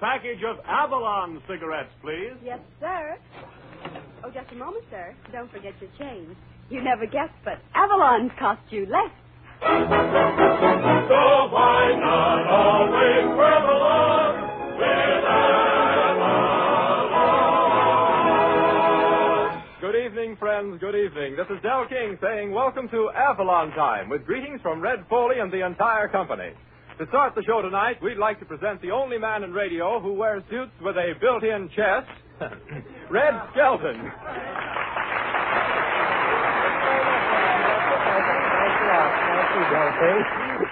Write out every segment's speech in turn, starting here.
package of Avalon cigarettes, please. Yes, sir. Oh, just a moment, sir. Don't forget your change. You never guessed, but Avalon's cost you less. So why not always travel on with Avalon? Good evening, friends. Good evening. This is Del King saying welcome to Avalon Time with greetings from Red Foley and the entire company. To start the show tonight, we'd like to present the only man in radio who wears suits with a built-in chest, Red Skelton.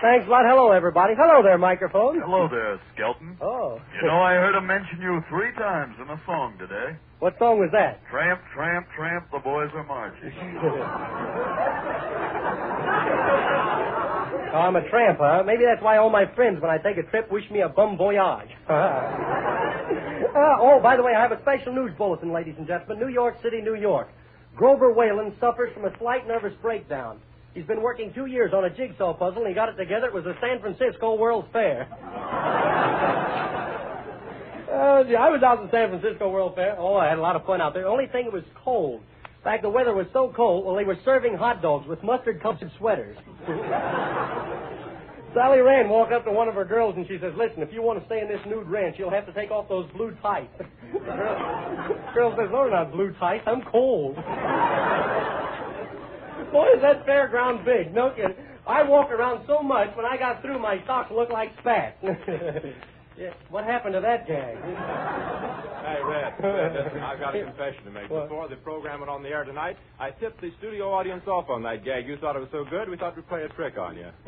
Thanks a lot. Hello, everybody. Hello there, microphone. Hello there, Skelton. Oh. You know, I heard him mention you three times in a song today. What song was that? Tramp, tramp, tramp, the boys are. Oh, I'm a tramp, huh? Maybe that's why all my friends, when I take a trip, wish me a bum voyage. Uh, oh, by the way, I have a special news bulletin, ladies and gentlemen. New York City, New York. Grover Whalen suffers from a slight nervous breakdown. He's been working two years on a jigsaw puzzle, and he got it together. It was the San Francisco World's Fair. Uh, yeah, I was out at the San Francisco World Fair. Oh, I had a lot of fun out there. The only thing, it was cold. In fact, the weather was so cold, well, they were serving hot dogs with mustard-colored sweaters. Sally Rand walked up to one of her girls and she says, Listen, if you want to stay in this nude ranch, you'll have to take off those blue tights. the girl, girl says, No, they're not blue tights. I'm cold. Boy, is that fairground big. No kidding. I walked around so much, when I got through, my socks looked like spats. yeah, what happened to that gag? Hey, Red. Red, listen, I've got a confession to make. What? Before the program went on the air tonight, I tipped the studio audience off on that gag. You thought it was so good, we thought we'd play a trick on you.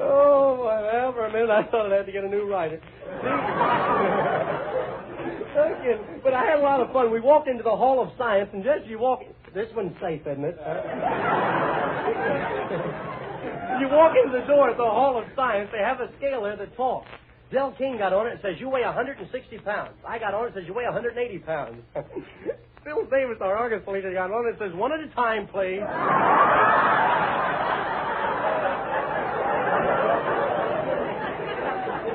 oh, well, for a minute I thought I'd have to get a new writer. But I had a lot of fun. We walked into the Hall of Science, and just as you walk, this one's safe, isn't it? You walk in the door at the Hall of Science, they have a scale there that talks. Del King got on it and says, You weigh 160 pounds. I got on it and says, You weigh 180 pounds. Phil Davis, our August leader, got on it and says, One at a time, please.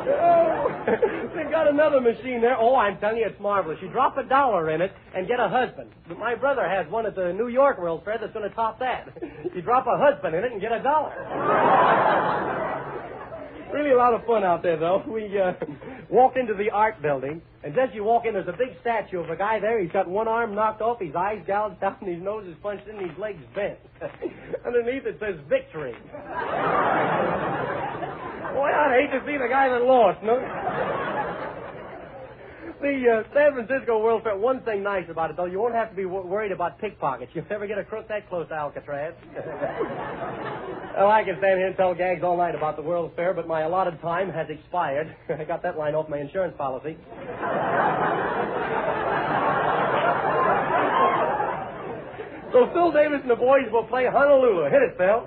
Oh, They've got another machine there. Oh, I'm telling you, it's marvelous. You drop a dollar in it and get a husband. But my brother has one at the New York World Fair that's going to top that. You drop a husband in it and get a dollar. really a lot of fun out there, though. We uh, walked into the art building, and as you walk in, there's a big statue of a guy there. He's got one arm knocked off, his eyes gouged out, and his nose is punched in, and his legs bent. Underneath it says victory. Boy, I'd hate to see the guy that lost, no? The uh, San Francisco World Fair, one thing nice about it, though, you won't have to be w- worried about pickpockets. You'll never get a crook that close to Alcatraz. well, I can stand here and tell gags all night about the World Fair, but my allotted time has expired. I got that line off my insurance policy. so Phil Davis and the boys will play Honolulu. Hit it, Phil.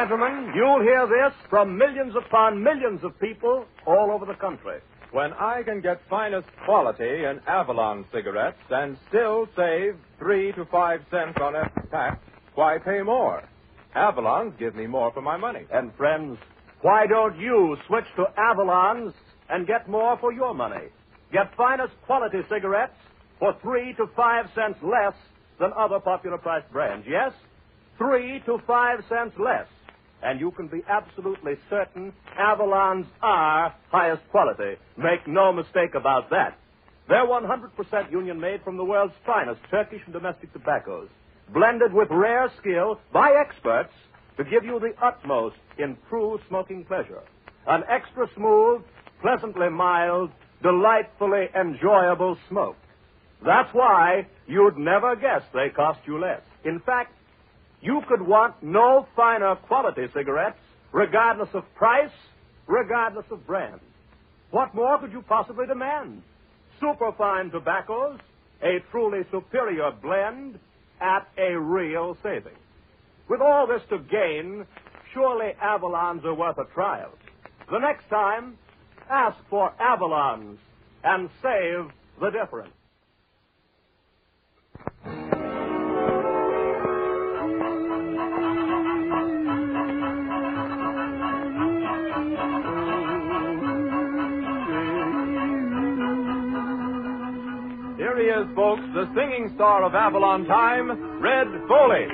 Gentlemen, you'll hear this from millions upon millions of people all over the country. When I can get finest quality in Avalon cigarettes and still save three to five cents on every pack, why pay more? Avalons give me more for my money. And friends, why don't you switch to Avalons and get more for your money? Get finest quality cigarettes for three to five cents less than other popular priced brands. Yes, three to five cents less. And you can be absolutely certain Avalons are highest quality. Make no mistake about that. They're 100% union made from the world's finest Turkish and domestic tobaccos, blended with rare skill by experts to give you the utmost in true smoking pleasure. An extra smooth, pleasantly mild, delightfully enjoyable smoke. That's why you'd never guess they cost you less. In fact, you could want no finer quality cigarettes, regardless of price, regardless of brand. What more could you possibly demand? Superfine tobaccos, a truly superior blend at a real saving. With all this to gain, surely Avalons are worth a trial. The next time, ask for Avalons and save the difference. Here he is, folks, the singing star of Avalon Time, Red Foley.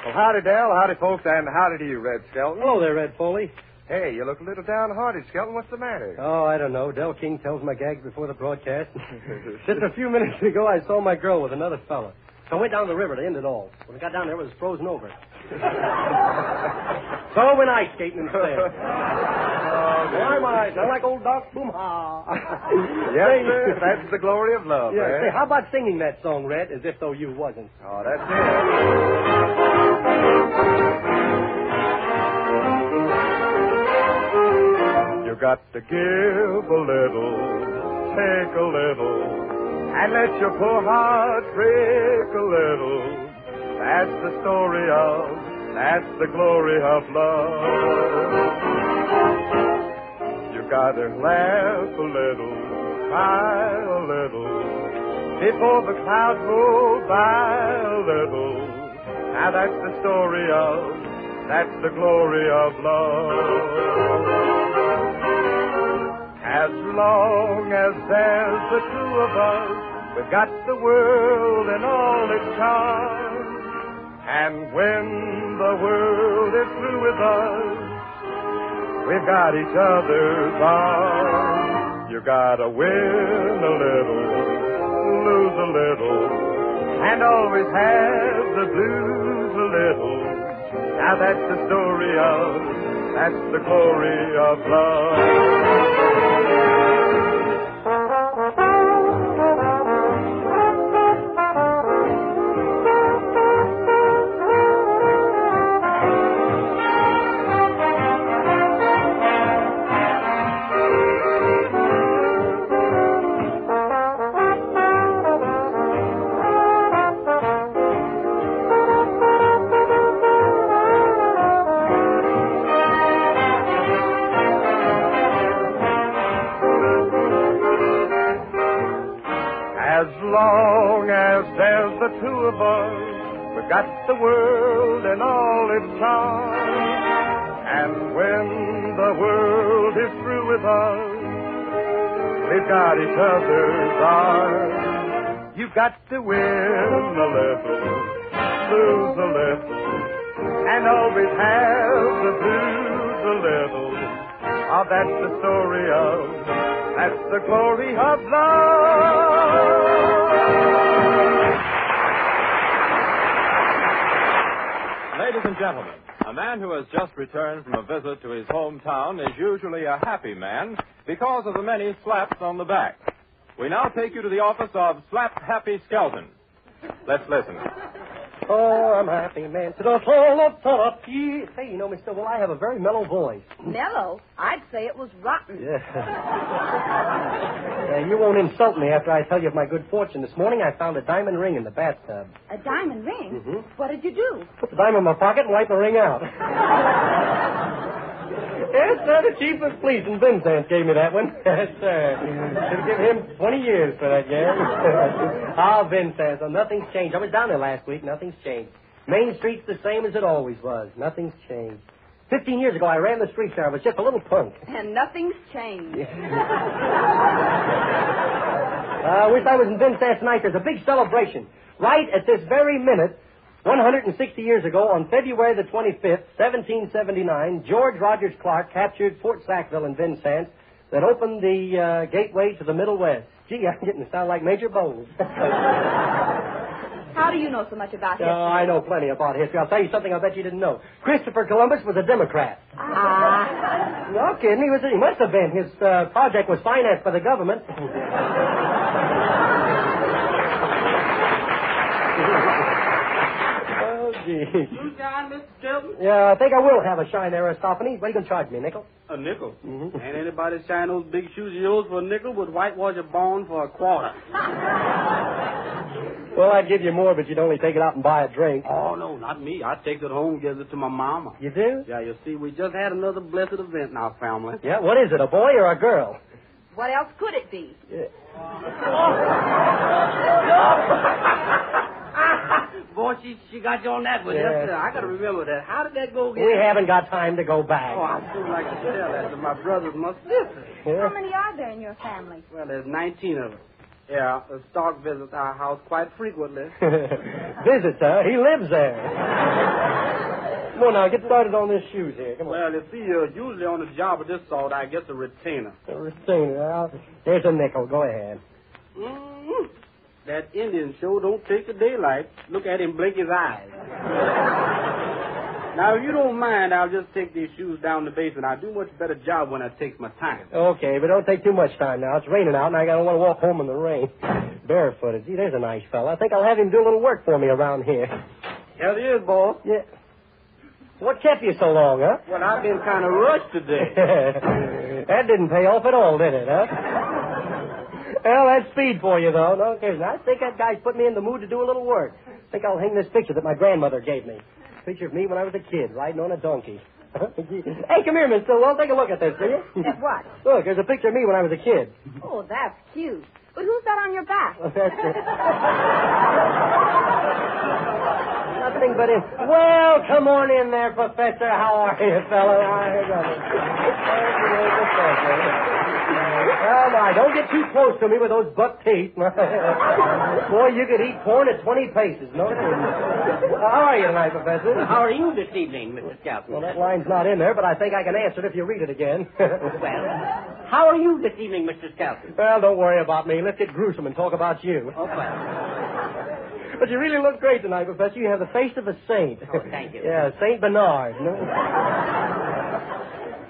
Well, howdy, Del. Howdy, folks, and howdy to you, Red Skelton. Hello there, Red Foley. Hey, you look a little downhearted, Skelton. What's the matter? Oh, I don't know. Del King tells my gags before the broadcast. Just a few minutes ago, I saw my girl with another fella. So I went down the river to end it all. When I got down there, it was frozen over. so when I went ice skating instead. Why am I? Sound like old Doc Boomha. yes, sir. That's the glory of love, Yeah, eh? say, how about singing that song, Red, as if though you wasn't? Oh, that's it. You got to give a little, take a little, and let your poor heart break a little. That's the story of, that's the glory of love. You gotta laugh a little, cry a little, before the clouds roll by a little. Now that's the story of, that's the glory of love. As long as there's the two of us, we've got the world and all its charms. And when the world is through with us, we've got each other's arms. You gotta win a little, lose a little, and always have the blues a little. Now that's the story of, that's the glory of love. Got to win a little, lose a little, and always have the lose a little. Oh, that's the story of, that's the glory of love. Ladies and gentlemen, a man who has just returned from a visit to his hometown is usually a happy man because of the many slaps on the back. We now take you to the office of Slap Happy Skelton. Let's listen. Oh, I'm a happy man. Hey, you know, Mr. Will, I have a very mellow voice. Mellow? I'd say it was rotten. Yeah. yeah. You won't insult me after I tell you of my good fortune. This morning I found a diamond ring in the bathtub. A diamond ring? Mhm. What did you do? Put the diamond in my pocket and wipe the ring out. yes, sir, the chief of police in Vincennes gave me that one. Yes, sir. Should give him 20 years for that, yeah. Ah, Vincennes, so nothing's changed. I was down there last week. Nothing's changed. Main Street's the same as it always was. Nothing's changed. Fifteen years ago, I ran the streets there. I was just a little punk. And nothing's changed. I uh, wish I was in Vincennes tonight. There's a big celebration. Right at this very minute, 160 years ago, on February the 25th, 1779, George Rogers Clark captured Fort Sackville in Vincennes that opened the uh, gateway to the Middle West. Gee, I'm getting to sound like Major Bowles. How do you know so much about history? Oh, I know plenty about history. I'll tell you something I bet you didn't know. Christopher Columbus was a Democrat. Ah. No kidding. He was. He must have been. His uh, project was financed by the government. oh, gee. You shine, Mr. Chilton? Yeah, I think I will have a shine Aristophanes. What are you going to charge me, a nickel? A nickel. Mm-hmm. Ain't anybody shine those big shoes of yours for a nickel with whitewash a bone for a quarter. Well, I'd give you more, but you'd only take it out and buy a drink. Oh, no, not me. I take it home and give it to my mama. You do? Yeah, you see, we just had another blessed event in our family. Yeah, what is it, a boy or a girl? What else could it be? Boy, she she got you on that one. Yeah. Yes, sir. I got to remember that. How did that go again? We haven't got time to go back. Oh, I sure like to tell that to my brothers and my sisters. Yeah. How many are there in your family? Well, there's 19 of them. Yeah, the Stark visits our house quite frequently. Visits, huh? He lives there. Come on now, get started on this shoes here. Come on. Well, you see, uh, usually on a job of this sort, I get a retainer. A retainer. Well, there's a nickel. Go ahead. mm That Indian show don't take the daylight. Look at him blink his eyes. now, if you don't mind, I'll just take these shoes down the basement. I'll do much better job when I take my time. Okay, but don't take too much time now. It's raining out, and I don't want to walk home in the rain. Barefooted. Gee, there's a nice fellow. I think I'll have him do a little work for me around here. Here he is, boss. Yeah. What kept you so long, huh? Well, I've been kind of rushed today. that didn't pay off at all, did it, huh? Well, that's speed for you, though. No kidding. I think that guy's put me in the mood to do a little work. I think I'll hang this picture that my grandmother gave me. Picture of me when I was a kid, riding on a donkey. hey, come here, Miss Stillwell. Take a look at this, will you? At what? Look, there's a picture of me when I was a kid. Oh, that's cute. But who's that on your back? Well, that's it. Nothing but him. Well, come on in there, Professor. How are you, fellow? I got it. Well, now, don't get too close to me with those buck teeth. Boy, you could eat corn at 20 paces. No kidding. How are you tonight, Professor? How are you this evening, Mr. Skelton? Well, that line's not in there, but I think I can answer it if you read it again. Well, how are you this evening, Mr. Skelton? well, don't worry about me. Let's get gruesome and talk about you. Oh, well. But you really look great tonight, Professor. You have the face of a saint. Oh, thank you. yeah, Saint Bernard. No?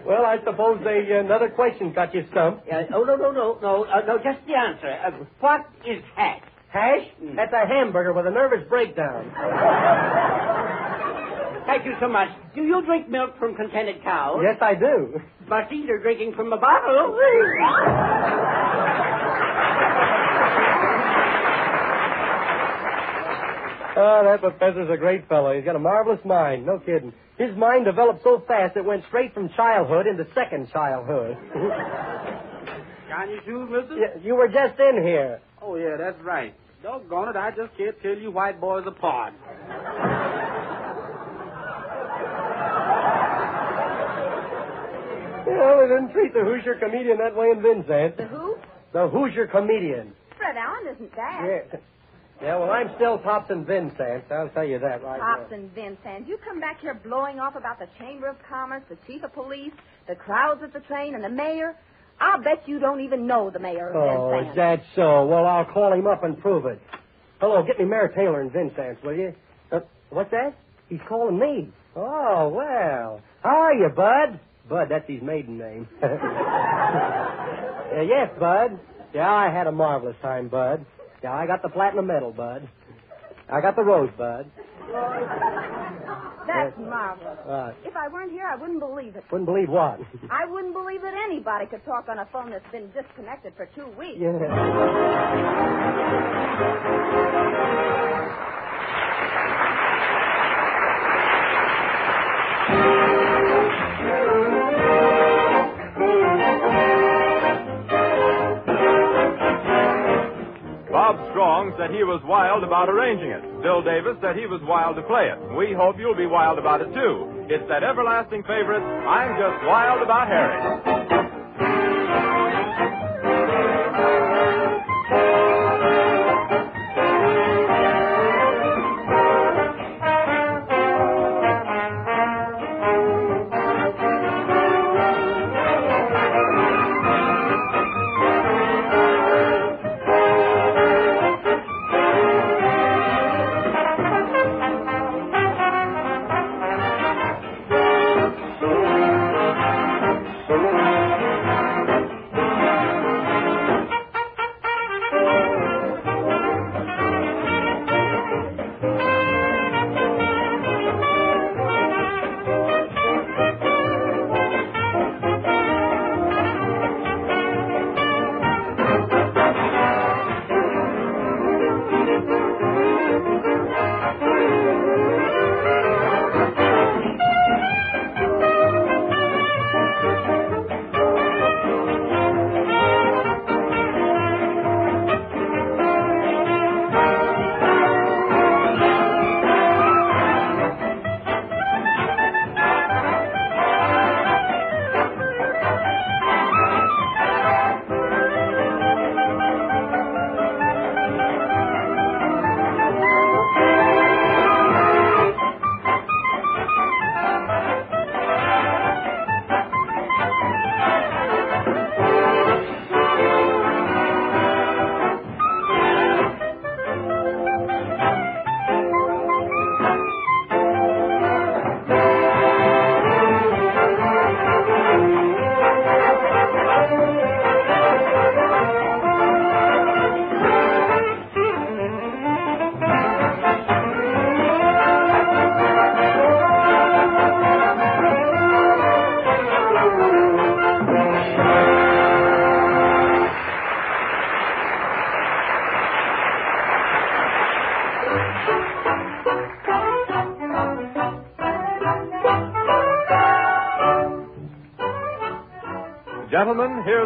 well, I suppose they, another question got you stumped. Uh, oh, no, no, no, no, uh, no, just the answer. Uh, what is hash? Hash? That's a hamburger with a nervous breakdown. Thank you so much. Do you drink milk from contented cows? yes, I do. But these are drinking from a bottle. Oh, that professor's a great fellow. He's got a marvelous mind. No kidding. His mind developed so fast it went straight from childhood into second childhood. Shine your shoes, mister? Yeah, you were just in here. Oh, yeah, that's right. Doggone it, I just can't tell you white boys apart. Well, they didn't treat the Hoosier comedian that way in Vincennes. The who? The Hoosier comedian. Fred Allen isn't bad. Yeah. Yeah, well, I'm still tops and Vincennes. I'll tell you that right now. and Vincennes, you come back here blowing off about the Chamber of Commerce, the Chief of Police, the crowds at the train, and the mayor. I'll bet you don't even know the mayor of Oh, Vincennes. is that so? Well, I'll call him up and prove it. Hello, get me Mayor Taylor and Vincennes, will you? Uh, what's that? He's calling me. Oh, well. How are you, Bud? Bud, that's his maiden name. uh, yes, Bud. Yeah, I had a marvelous time, Bud. Yeah, I got the platinum medal, Bud. I got the rose, Bud. That's marvelous. Uh, If I weren't here, I wouldn't believe it. wouldn't believe what? I wouldn't believe that anybody could talk on a phone that's been disconnected for two weeks. yeah. Said he was wild about arranging it. Phil Davis said he was wild to play it. We hope you'll be wild about it too. It's that everlasting favorite, I'm just wild about Harry.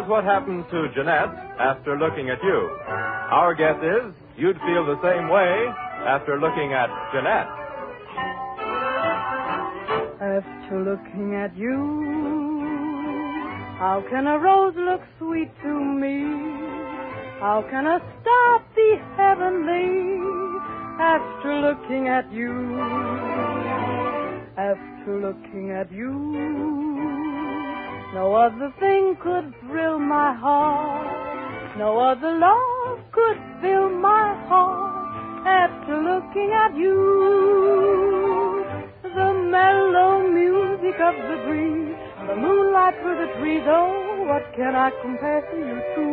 Here's what happens to Jeanette after looking at you. Our guess is you'd feel the same way after looking at Jeanette. After looking at you, how can a rose look sweet to me? How can a star be heavenly after looking at you? After looking at you, no other thing could thrill my heart. No other love could fill my heart after looking at you. The mellow music of the breeze, the moonlight through the trees. Oh, what can I compare to you to?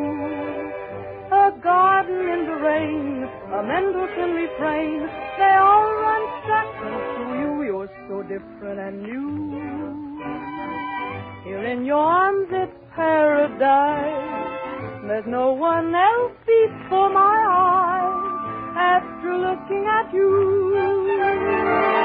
A garden in the rain, a Mendelssohn refrain. They all run shotgun through you. You're so different and new. Here in your arms it's paradise. There's no one else before my eyes after looking at you.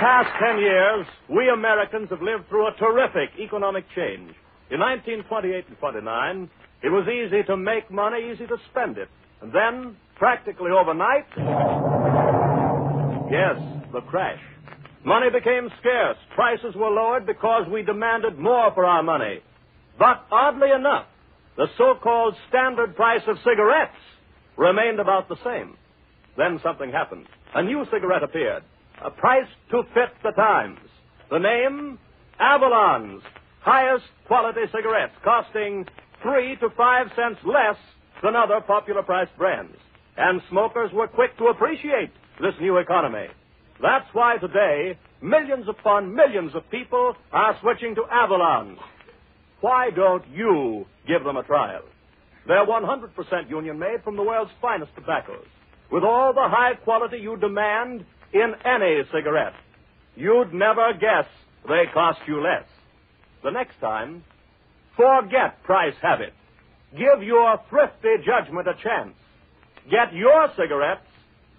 Past ten years, we Americans have lived through a terrific economic change. In 1928 and 29, it was easy to make money, easy to spend it. And then, practically overnight, yes, the crash. Money became scarce. Prices were lowered because we demanded more for our money. But oddly enough, the so-called standard price of cigarettes remained about the same. Then something happened. A new cigarette appeared, a price to fit the times. The name, Avalon's highest quality cigarettes, costing three to five cents less than other popular priced brands. And smokers were quick to appreciate this new economy. That's why today, millions upon millions of people are switching to Avalon's. Why don't you give them a trial? They're 100% union made from the world's finest tobaccos, with all the high quality you demand in any cigarette. You'd never guess they cost you less. The next time, forget price habit. Give your thrifty judgment a chance. Get your cigarettes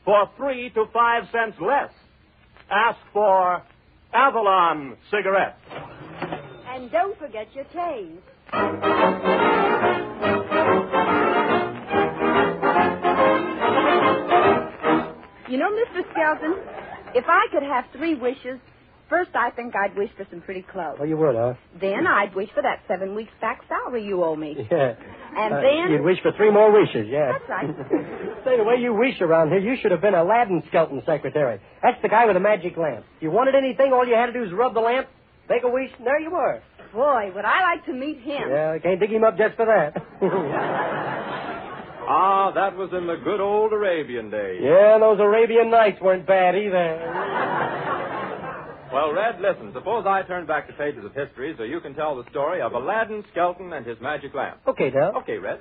for three to five cents less. Ask for Avalon cigarettes. And don't forget your change. You know, Mr. Skelton, if I could have three wishes, first I think I'd wish for some pretty clothes. Oh, you would, huh? Then I'd wish for that seven weeks back salary you owe me. Yeah. And Uh, then You'd wish for three more wishes, yeah. That's right. Say, the way you wish around here, you should have been Aladdin Skelton secretary. That's the guy with the magic lamp. If you wanted anything, all you had to do was rub the lamp, make a wish, and there you were. Boy, would I like to meet him. Yeah, I can't dig him up just for that. Ah, that was in the good old Arabian days. yeah, those Arabian Nights weren't bad either. Well, Red, listen. Suppose I turn back the pages of history so you can tell the story of Aladdin Skelton and his magic lamp. Okay, Del. Okay, Red.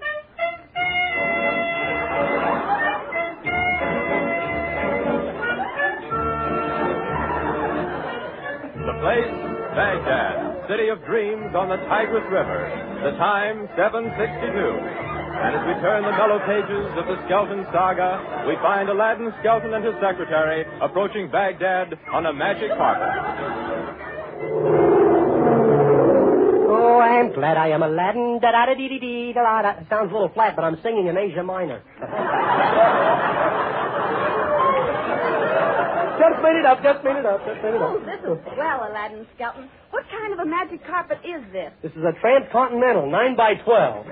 The place, Baghdad, city of dreams on the Tigris River. The time, 762. And as we turn the mellow pages of the Skelton saga, we find Aladdin Skelton and his secretary approaching Baghdad on a magic carpet. Oh, I'm glad I am Aladdin. Da da da dee dee dee da da da. Sounds a little flat, but I'm singing in Asia Minor. just made it up. Just made it up. Just made it Oh, up. this is well, Aladdin Skelton. What kind of a magic carpet is this? This is a transcontinental nine by twelve.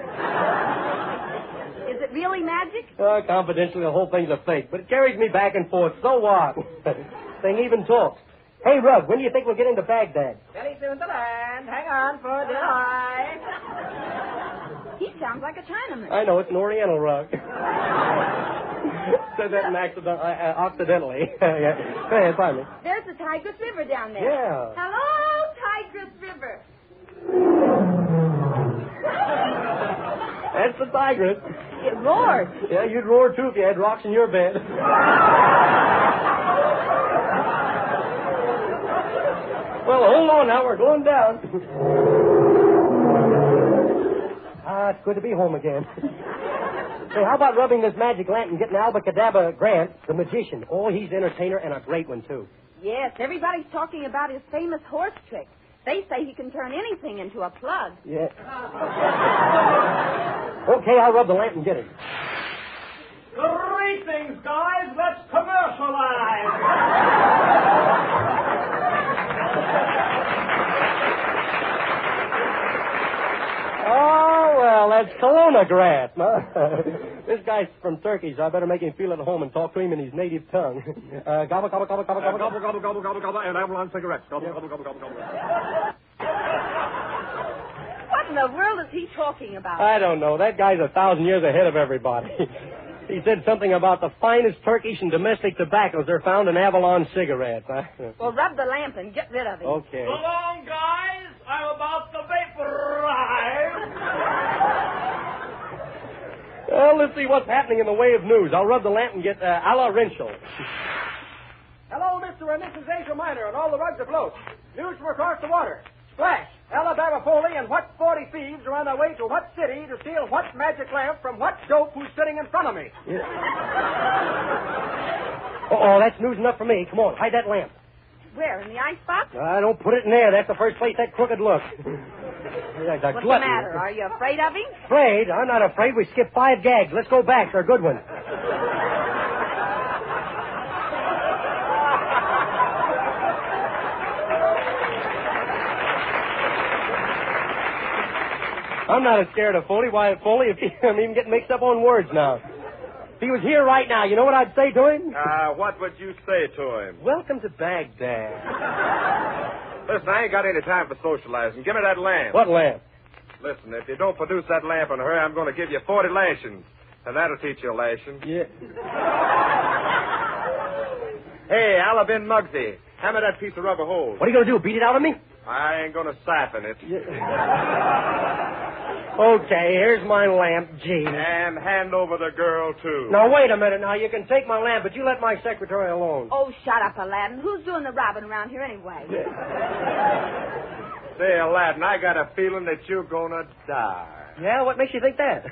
Is it really magic? Uh, confidentially, the whole thing's a fake, but it carries me back and forth. So what? Thing even talks. Hey, Rug, when do you think we'll get into Baghdad? Very soon to land. Hang on for the high. He sounds like a Chinaman. I know, it's an Oriental rug. Said that in accident, uh, uh, accidentally. yeah. Go ahead, pardon me. There's the Tigris River down there. Yeah. Hello, Tigris River. That's the Tigris. It roars. Yeah, you'd roar too if you had rocks in your bed. well, hold on now, we're going down. ah, it's good to be home again. Say, how about rubbing this magic lamp and getting Albacadabra Grant, the magician? Oh, he's an entertainer and a great one, too. Yes, everybody's talking about his famous horse trick. They say he can turn anything into a plug. Yeah. okay, I'll rub the lamp and get it. Greetings, guys. Let's commercialize. Oh, well, that's Kelowna Grant. huh? this guy's from Turkey, so I better make him feel at home and talk to him in his native tongue. Uh, gobble, gobble, gobble, gobble, gobble, gobble, gobble, gobble, gobble, gobble, and Avalon cigarettes. Gobble, gobble, gobble, gobble, gobble. What in the world is he talking about? I don't know. That guy's a thousand years ahead of everybody. he said something about the finest Turkish and domestic tobaccos are found in Avalon cigarettes. well, rub the lamp and get rid of him. okay. So long, guys. I'm about to vaporize. Well, let's see what's happening in the way of news. I'll rub the lamp and get uh, a la Rinchel. Hello, Mr. and Mrs. Asia Minor, and all the rugs are afloat. News from across the water. Splash! Ali Baba Foley and what 40 thieves are on their way to what city to steal what magic lamp from what dope who's sitting in front of me? Oh, that's news enough for me. Come on, hide that lamp. Where, in the icebox? I don't put it in there. That's the first place that crooked looks. What's the matter? Are you afraid of him? Afraid? I'm not afraid. We skipped five gags. Let's go back. They're good ones. I'm not as scared of Foley. Why, Foley, if he, I'm even getting mixed up on words now. He was here right now, you know what I'd say to him? Uh, what would you say to him? Welcome to Baghdad. Listen, I ain't got any time for socializing. Give me that lamp. What lamp? Listen, if you don't produce that lamp in a hurry, I'm going to give you 40 lashings. And that'll teach you a lashing. Yeah. Hey, Alabin Muggsy, hammer that piece of rubber hose. What are you going to do? Beat it out of me? I ain't going to siphon it. Okay, here's my lamp, Gene. And hand over the girl, too. Now, wait a minute. Now, you can take my lamp, but you let my secretary alone. Oh, shut up, Aladdin. Who's doing the robbing around here anyway? Say, Aladdin, I got a feeling that you're going to die. Yeah, what makes you think that?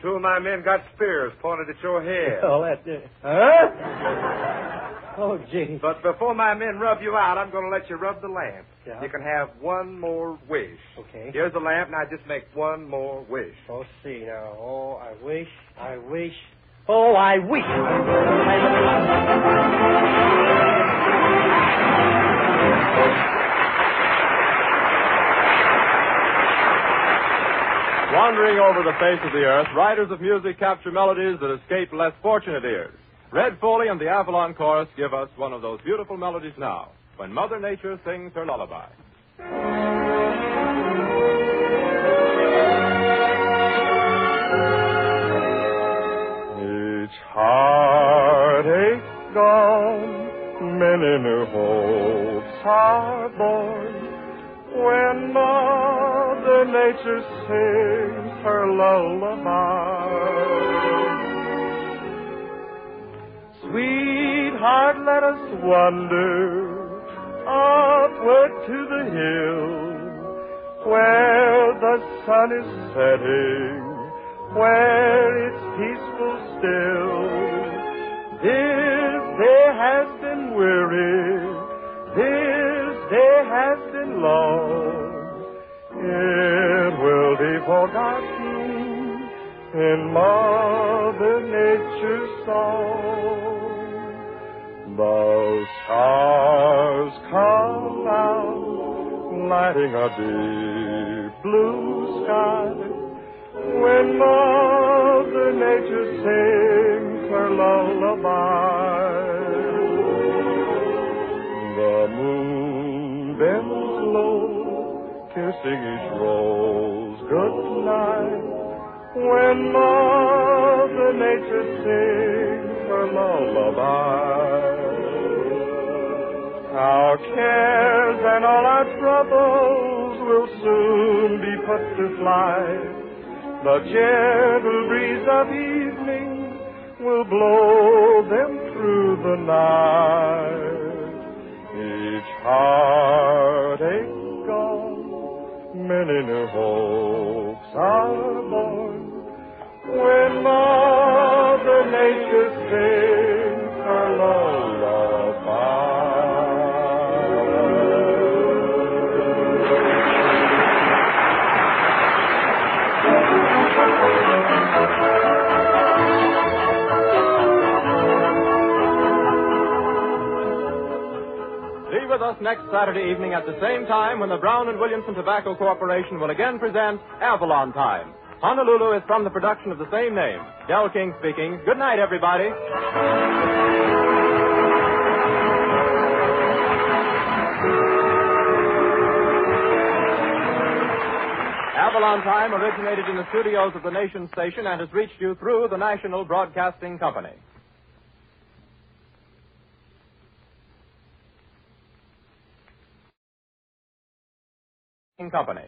Two of my men got spears pointed at your head. oh, that's it. Huh? Oh, gee. But before my men rub you out, I'm going to let you rub the lamp. Yeah. You can have one more wish. Okay. Here's the lamp. Now just make one more wish. Oh, see now. Oh, I wish, I wish. Oh, I wish. Wandering over the face of the earth, writers of music capture melodies that escape less fortunate ears. Red Foley and the Avalon Chorus give us one of those beautiful melodies now, when Mother Nature sings her lullaby. Each heartache gone, many new hopes are born. When Mother Nature sings her lullaby. Sweetheart, let us wander upward to the hill where the sun is setting, where it's peaceful still. This day has been weary, this day has been long. It will be forgotten in Mother Nature's song. The stars come out, lighting a deep blue sky. When Mother Nature sings her lullaby, the moon bends low, kissing each rose good night. When Mother Nature sings her lullaby, our cares and all our troubles will soon be put to flight. The gentle breeze of evening will blow them through the night. Each heartache gone, many new hopes are born. When Mother Nature sings her. Be with us next Saturday evening at the same time when the Brown and Williamson Tobacco Corporation will again present Avalon Time. Honolulu is from the production of the same name. Del King speaking. Good night, everybody. Avalon Time originated in the studios of the Nation Station and has reached you through the National Broadcasting Company. Company.